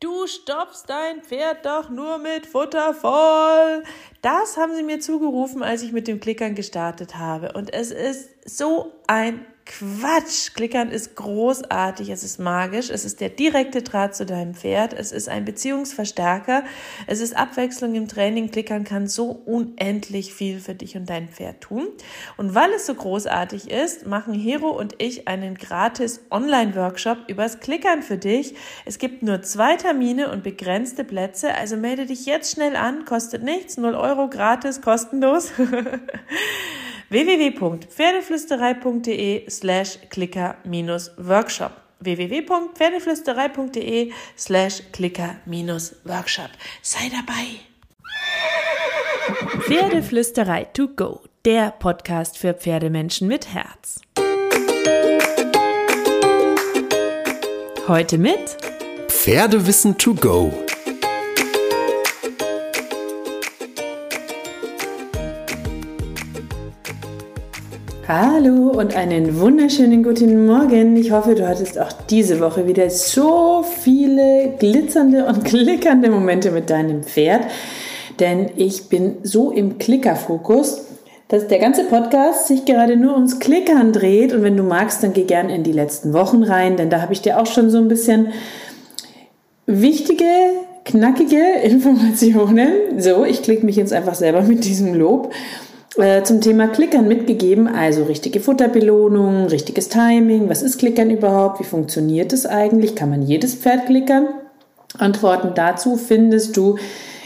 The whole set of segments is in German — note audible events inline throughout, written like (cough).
Du stopfst dein Pferd doch nur mit Futter voll. Das haben sie mir zugerufen, als ich mit dem Klickern gestartet habe. Und es ist so ein Quatsch. Klickern ist großartig, es ist magisch, es ist der direkte Draht zu deinem Pferd, es ist ein Beziehungsverstärker, es ist Abwechslung im Training. Klickern kann so unendlich viel für dich und dein Pferd tun. Und weil es so großartig ist, machen Hero und ich einen gratis Online-Workshop übers Klickern für dich. Es gibt nur zwei Termine und begrenzte Plätze, also melde dich jetzt schnell an, kostet nichts, 0 Euro gratis, kostenlos. (laughs) www.pferdeflüsterei.de slash clicker-workshop www.pferdeflüsterei.de slash clicker-workshop Sei dabei! Pferdeflüsterei to go, der Podcast für Pferdemenschen mit Herz. Heute mit Pferdewissen to go Hallo und einen wunderschönen guten Morgen. Ich hoffe, du hattest auch diese Woche wieder so viele glitzernde und (laughs) klickernde Momente mit deinem Pferd, denn ich bin so im Klickerfokus, dass der ganze Podcast sich gerade nur ums Klickern dreht und wenn du magst, dann geh gern in die letzten Wochen rein, denn da habe ich dir auch schon so ein bisschen wichtige knackige (laughs) Informationen. So, ich klicke mich jetzt einfach selber mit diesem Lob äh, zum Thema Klickern mitgegeben, also richtige Futterbelohnung, richtiges Timing, was ist Klickern überhaupt, wie funktioniert es eigentlich, kann man jedes Pferd klickern? Antworten dazu findest du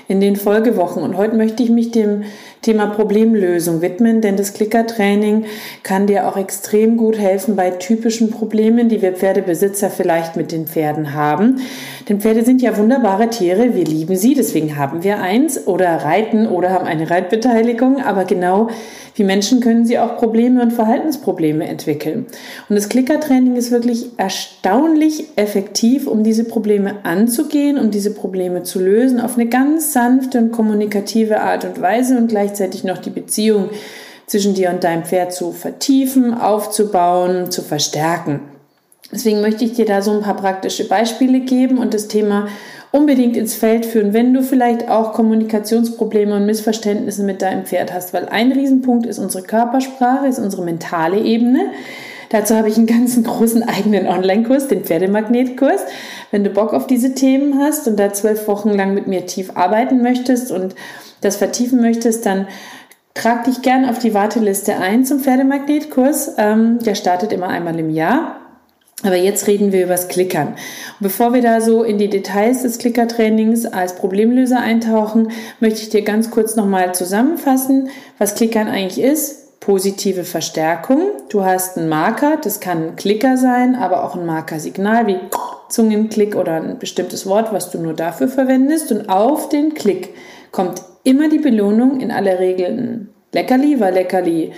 in den Folgewochen. Und heute möchte ich mich dem Thema Problemlösung widmen, denn das Klickertraining kann dir auch extrem gut helfen bei typischen Problemen, die wir Pferdebesitzer vielleicht mit den Pferden haben. Denn Pferde sind ja wunderbare Tiere, wir lieben sie, deswegen haben wir eins oder reiten oder haben eine Reitbeteiligung, aber genau wie Menschen können sie auch Probleme und Verhaltensprobleme entwickeln. Und das Klickertraining ist wirklich erstaunlich effektiv, um diese Probleme anzugehen, um diese Probleme zu lösen, auf eine ganz sanfte und kommunikative Art und Weise und gleichzeitig noch die Beziehung zwischen dir und deinem Pferd zu vertiefen, aufzubauen, zu verstärken. Deswegen möchte ich dir da so ein paar praktische Beispiele geben und das Thema unbedingt ins Feld führen, wenn du vielleicht auch Kommunikationsprobleme und Missverständnisse mit deinem Pferd hast, weil ein Riesenpunkt ist unsere Körpersprache, ist unsere mentale Ebene. Dazu habe ich einen ganzen großen eigenen Online-Kurs, den Pferdemagnetkurs. Wenn du Bock auf diese Themen hast und da zwölf Wochen lang mit mir tief arbeiten möchtest und das vertiefen möchtest, dann trag dich gern auf die Warteliste ein zum Pferdemagnetkurs. Ähm, der startet immer einmal im Jahr. Aber jetzt reden wir über das Klickern. Bevor wir da so in die Details des Klickertrainings als Problemlöser eintauchen, möchte ich dir ganz kurz nochmal zusammenfassen, was Klickern eigentlich ist. Positive Verstärkung. Du hast einen Marker, das kann ein Klicker sein, aber auch ein Markersignal wie Zungenklick oder ein bestimmtes Wort, was du nur dafür verwendest. Und auf den Klick kommt immer die Belohnung, in aller Regel ein Leckerli, weil Leckerli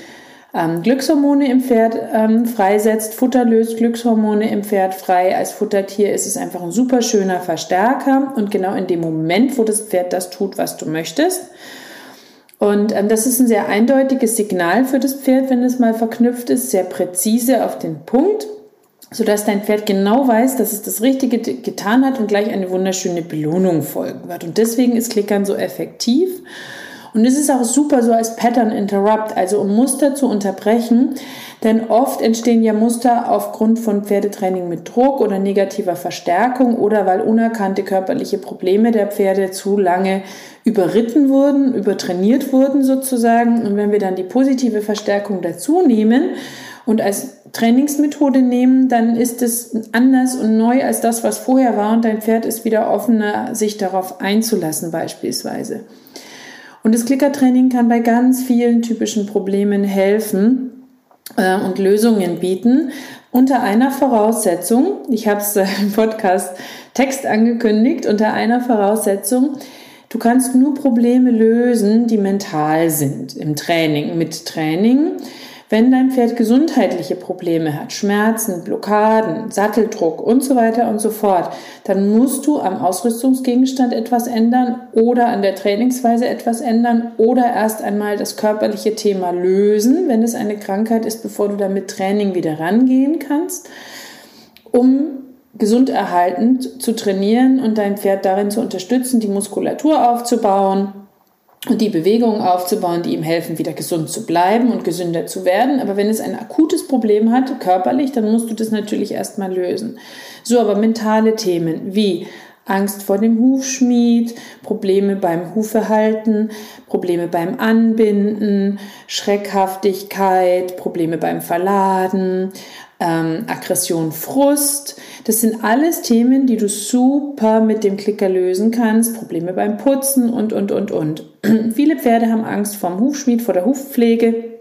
ähm, Glückshormone im Pferd ähm, freisetzt. Futter löst Glückshormone im Pferd frei. Als Futtertier ist es einfach ein super schöner Verstärker und genau in dem Moment, wo das Pferd das tut, was du möchtest. Und ähm, das ist ein sehr eindeutiges Signal für das Pferd, wenn es mal verknüpft ist, sehr präzise auf den Punkt, sodass dein Pferd genau weiß, dass es das Richtige getan hat und gleich eine wunderschöne Belohnung folgen wird. Und deswegen ist Klickern so effektiv. Und es ist auch super so als Pattern Interrupt, also um Muster zu unterbrechen, denn oft entstehen ja Muster aufgrund von Pferdetraining mit Druck oder negativer Verstärkung oder weil unerkannte körperliche Probleme der Pferde zu lange überritten wurden, übertrainiert wurden sozusagen. Und wenn wir dann die positive Verstärkung dazu nehmen und als Trainingsmethode nehmen, dann ist es anders und neu als das, was vorher war und dein Pferd ist wieder offener, sich darauf einzulassen beispielsweise. Und das Klickertraining kann bei ganz vielen typischen Problemen helfen äh, und Lösungen bieten. Unter einer Voraussetzung, ich habe es im Podcast Text angekündigt, unter einer Voraussetzung, du kannst nur Probleme lösen, die mental sind im Training, mit Training. Wenn dein Pferd gesundheitliche Probleme hat, Schmerzen, Blockaden, Satteldruck und so weiter und so fort, dann musst du am Ausrüstungsgegenstand etwas ändern oder an der Trainingsweise etwas ändern oder erst einmal das körperliche Thema lösen, wenn es eine Krankheit ist, bevor du dann mit Training wieder rangehen kannst, um gesund erhaltend zu trainieren und dein Pferd darin zu unterstützen, die Muskulatur aufzubauen und die Bewegungen aufzubauen, die ihm helfen, wieder gesund zu bleiben und gesünder zu werden. Aber wenn es ein akutes Problem hat, körperlich, dann musst du das natürlich erstmal lösen. So, aber mentale Themen wie Angst vor dem Hufschmied, Probleme beim Hufverhalten, Probleme beim Anbinden, Schreckhaftigkeit, Probleme beim Verladen, ähm, Aggression, Frust. Das sind alles Themen, die du super mit dem Klicker lösen kannst. Probleme beim Putzen und, und, und, und. (clears throat) Viele Pferde haben Angst vorm Hufschmied, vor der Hufpflege.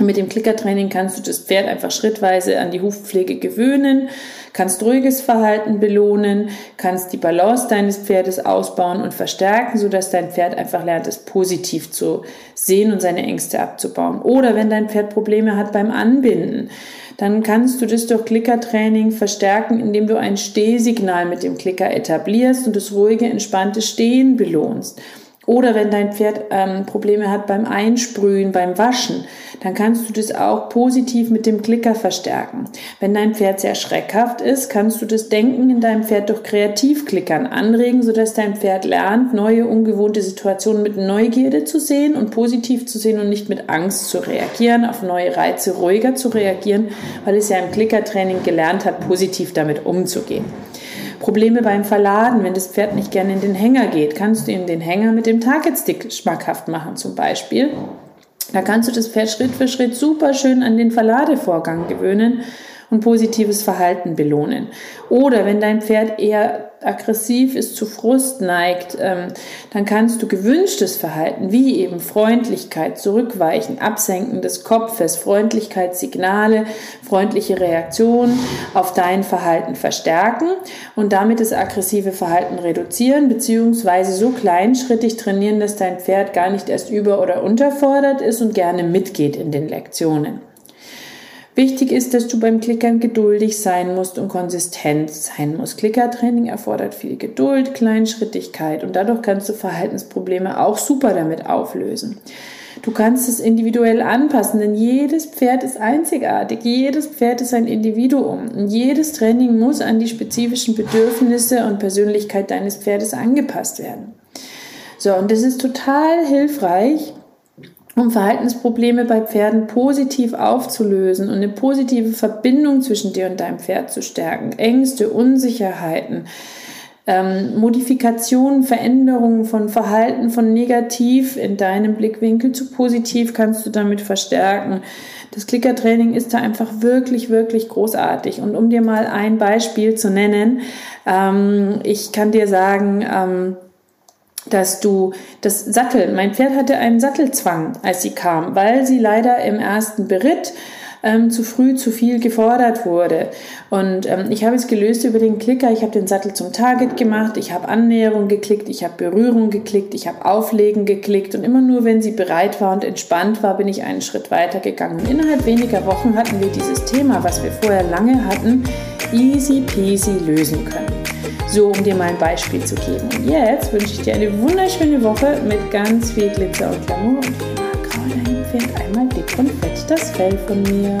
Mit dem Klickertraining kannst du das Pferd einfach schrittweise an die Hufpflege gewöhnen, kannst ruhiges Verhalten belohnen, kannst die Balance deines Pferdes ausbauen und verstärken, sodass dein Pferd einfach lernt, es positiv zu sehen und seine Ängste abzubauen. Oder wenn dein Pferd Probleme hat beim Anbinden, dann kannst du das durch Klickertraining verstärken, indem du ein Stehsignal mit dem Klicker etablierst und das ruhige, entspannte Stehen belohnst. Oder wenn dein Pferd ähm, Probleme hat beim Einsprühen, beim Waschen, dann kannst du das auch positiv mit dem Klicker verstärken. Wenn dein Pferd sehr schreckhaft ist, kannst du das Denken in deinem Pferd durch Kreativklickern anregen, sodass dein Pferd lernt, neue, ungewohnte Situationen mit Neugierde zu sehen und positiv zu sehen und nicht mit Angst zu reagieren, auf neue Reize ruhiger zu reagieren, weil es ja im Klickertraining gelernt hat, positiv damit umzugehen. Probleme beim Verladen, wenn das Pferd nicht gerne in den Hänger geht, kannst du ihm den Hänger mit dem Target Stick schmackhaft machen zum Beispiel. Da kannst du das Pferd Schritt für Schritt super schön an den Verladevorgang gewöhnen und positives Verhalten belohnen. Oder wenn dein Pferd eher aggressiv ist, zu Frust neigt, ähm, dann kannst du gewünschtes Verhalten, wie eben Freundlichkeit, Zurückweichen, Absenken des Kopfes, Freundlichkeitssignale, freundliche Reaktionen auf dein Verhalten verstärken und damit das aggressive Verhalten reduzieren, beziehungsweise so kleinschrittig trainieren, dass dein Pferd gar nicht erst über- oder unterfordert ist und gerne mitgeht in den Lektionen. Wichtig ist, dass du beim Klickern geduldig sein musst und konsistent sein musst. Klickertraining erfordert viel Geduld, Kleinschrittigkeit und dadurch kannst du Verhaltensprobleme auch super damit auflösen. Du kannst es individuell anpassen, denn jedes Pferd ist einzigartig. Jedes Pferd ist ein Individuum. Und jedes Training muss an die spezifischen Bedürfnisse und Persönlichkeit deines Pferdes angepasst werden. So, und das ist total hilfreich, um Verhaltensprobleme bei Pferden positiv aufzulösen und eine positive Verbindung zwischen dir und deinem Pferd zu stärken. Ängste, Unsicherheiten, ähm, Modifikationen, Veränderungen von Verhalten von negativ in deinem Blickwinkel zu positiv kannst du damit verstärken. Das Klickertraining ist da einfach wirklich, wirklich großartig. Und um dir mal ein Beispiel zu nennen, ähm, ich kann dir sagen, ähm, dass du das Sattel, mein Pferd hatte einen Sattelzwang, als sie kam, weil sie leider im ersten Beritt ähm, zu früh zu viel gefordert wurde. Und ähm, ich habe es gelöst über den Klicker. Ich habe den Sattel zum Target gemacht, ich habe Annäherung geklickt, ich habe Berührung geklickt, ich habe Auflegen geklickt und immer nur, wenn sie bereit war und entspannt war, bin ich einen Schritt weiter gegangen. Und innerhalb weniger Wochen hatten wir dieses Thema, was wir vorher lange hatten, easy peasy lösen können. So, um dir mal ein Beispiel zu geben. Und jetzt wünsche ich dir eine wunderschöne Woche mit ganz viel Glitzer und Glamour und wie immer kraul deinem Pferd einmal dick und fett das Fell von mir.